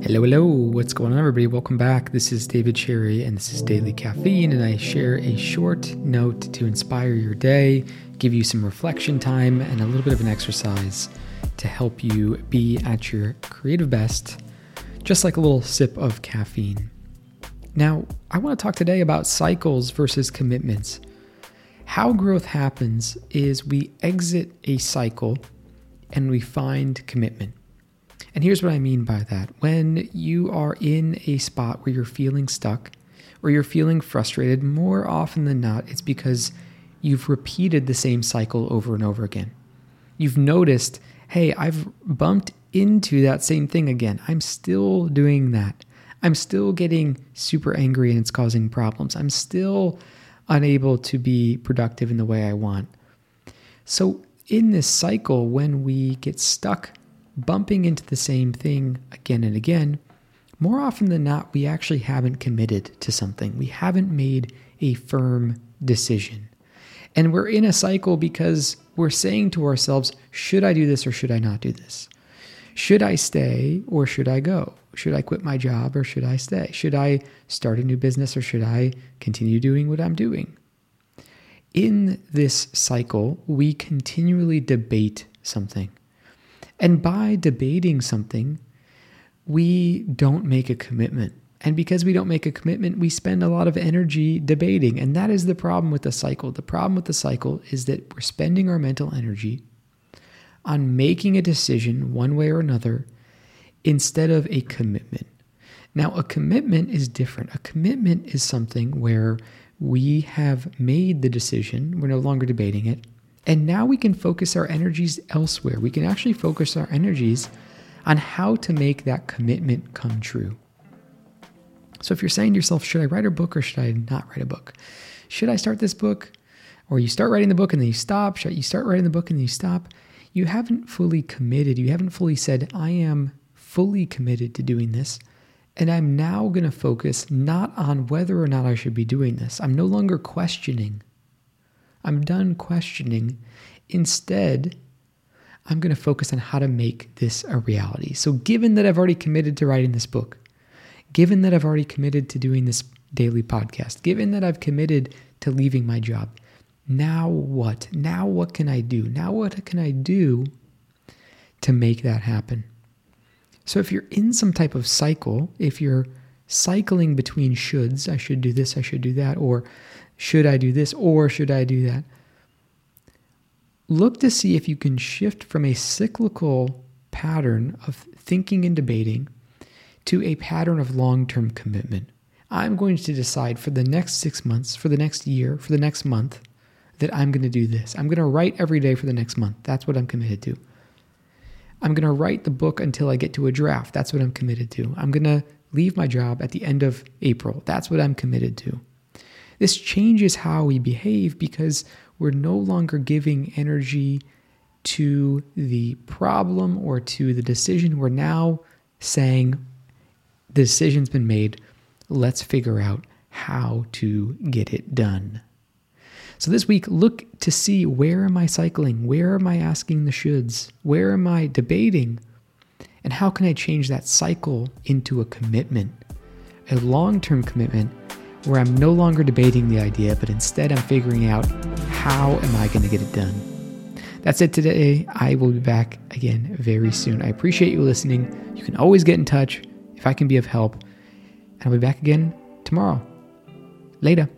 Hello, hello. What's going on, everybody? Welcome back. This is David Cherry, and this is Daily Caffeine, and I share a short note to inspire your day, give you some reflection time, and a little bit of an exercise to help you be at your creative best, just like a little sip of caffeine. Now, I want to talk today about cycles versus commitments. How growth happens is we exit a cycle and we find commitment. And here's what I mean by that. When you are in a spot where you're feeling stuck or you're feeling frustrated, more often than not, it's because you've repeated the same cycle over and over again. You've noticed, hey, I've bumped into that same thing again. I'm still doing that. I'm still getting super angry and it's causing problems. I'm still unable to be productive in the way I want. So, in this cycle, when we get stuck bumping into the same thing again and again, more often than not, we actually haven't committed to something. We haven't made a firm decision. And we're in a cycle because we're saying to ourselves, should I do this or should I not do this? Should I stay or should I go? Should I quit my job or should I stay? Should I start a new business or should I continue doing what I'm doing? In this cycle, we continually debate something. And by debating something, we don't make a commitment. And because we don't make a commitment, we spend a lot of energy debating. And that is the problem with the cycle. The problem with the cycle is that we're spending our mental energy on making a decision one way or another instead of a commitment. Now, a commitment is different. A commitment is something where we have made the decision, we're no longer debating it, and now we can focus our energies elsewhere. We can actually focus our energies on how to make that commitment come true. So if you're saying to yourself, should I write a book or should I not write a book? Should I start this book? Or you start writing the book and then you stop. Should you start writing the book and then you stop? You haven't fully committed. You haven't fully said, I am fully committed to doing this. And I'm now going to focus not on whether or not I should be doing this. I'm no longer questioning I'm done questioning. Instead, I'm going to focus on how to make this a reality. So, given that I've already committed to writing this book, given that I've already committed to doing this daily podcast, given that I've committed to leaving my job, now what? Now what can I do? Now what can I do to make that happen? So, if you're in some type of cycle, if you're cycling between shoulds, I should do this, I should do that, or should I do this or should I do that? Look to see if you can shift from a cyclical pattern of thinking and debating to a pattern of long term commitment. I'm going to decide for the next six months, for the next year, for the next month, that I'm going to do this. I'm going to write every day for the next month. That's what I'm committed to. I'm going to write the book until I get to a draft. That's what I'm committed to. I'm going to leave my job at the end of April. That's what I'm committed to. This changes how we behave because we're no longer giving energy to the problem or to the decision. We're now saying the decision's been made. Let's figure out how to get it done. So this week, look to see where am I cycling? Where am I asking the shoulds? Where am I debating? And how can I change that cycle into a commitment, a long term commitment where I'm no longer debating the idea, but instead I'm figuring out how am I going to get it done. That's it today. I will be back again very soon. I appreciate you listening. You can always get in touch if I can be of help. And I'll be back again tomorrow. Later.